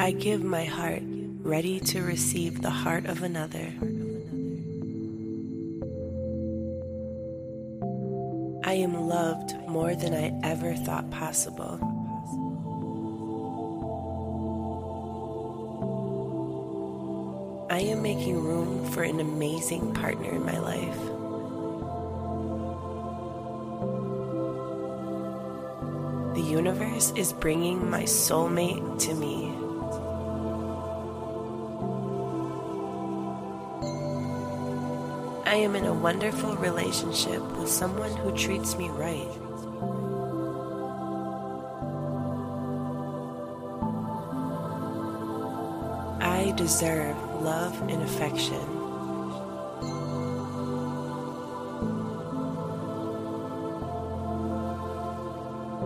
I give my heart ready to receive the heart of another. I am loved more than I ever thought possible. I am making room for an amazing partner in my life. Universe is bringing my soulmate to me. I am in a wonderful relationship with someone who treats me right. I deserve love and affection.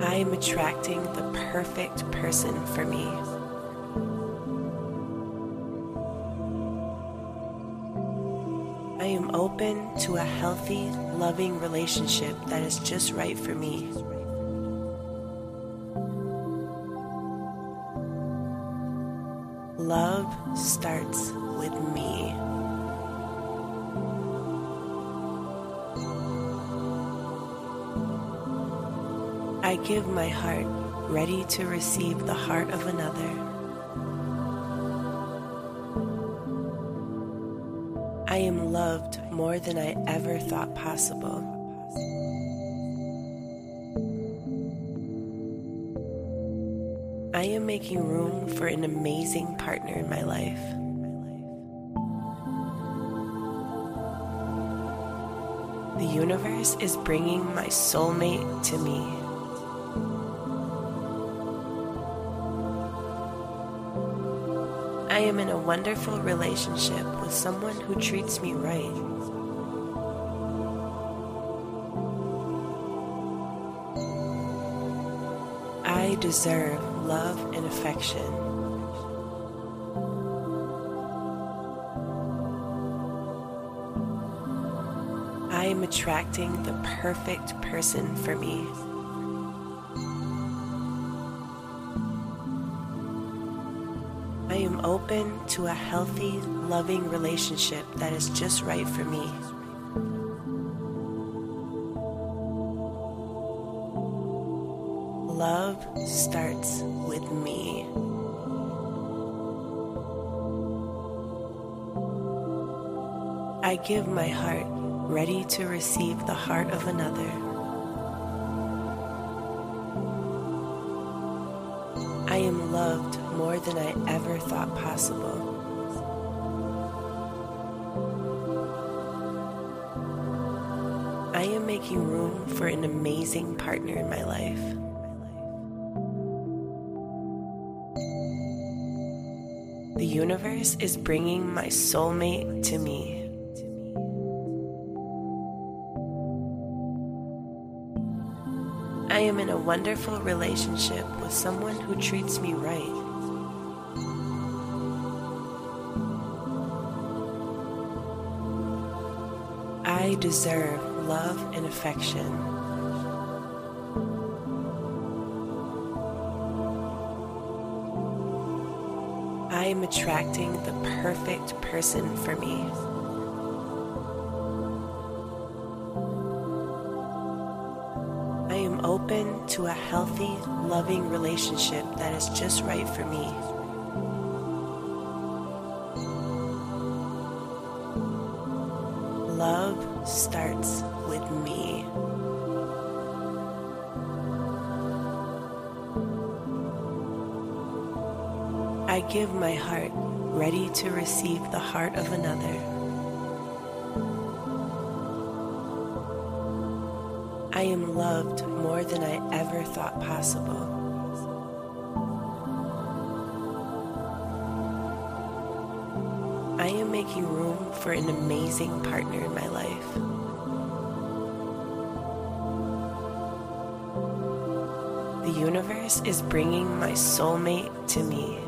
I am attracting the perfect person for me. I am open to a healthy, loving relationship that is just right for me. Love starts with me. I give my heart ready to receive the heart of another. I am loved more than I ever thought possible. I am making room for an amazing partner in my life. The universe is bringing my soulmate to me. I am in a wonderful relationship with someone who treats me right. I deserve love and affection. I am attracting the perfect person for me. Open to a healthy, loving relationship that is just right for me. Love starts with me. I give my heart ready to receive the heart of another. I am loved more than I ever thought possible. I am making room for an amazing partner in my life. The universe is bringing my soulmate to me. I am in a wonderful relationship with someone who treats me right. I deserve love and affection. I am attracting the perfect person for me. I am open to a healthy, loving relationship that is just right for me. Love starts with me. I give my heart ready to receive the heart of another. I am loved more than I ever thought possible. Making room for an amazing partner in my life. The universe is bringing my soulmate to me.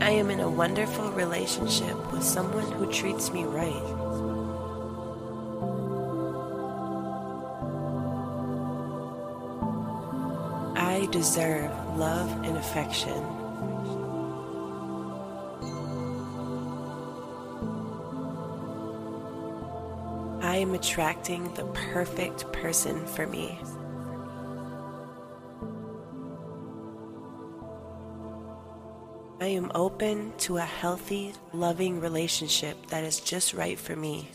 I am in a wonderful relationship with someone who treats me right. I deserve love and affection. I am attracting the perfect person for me. I am open to a healthy, loving relationship that is just right for me.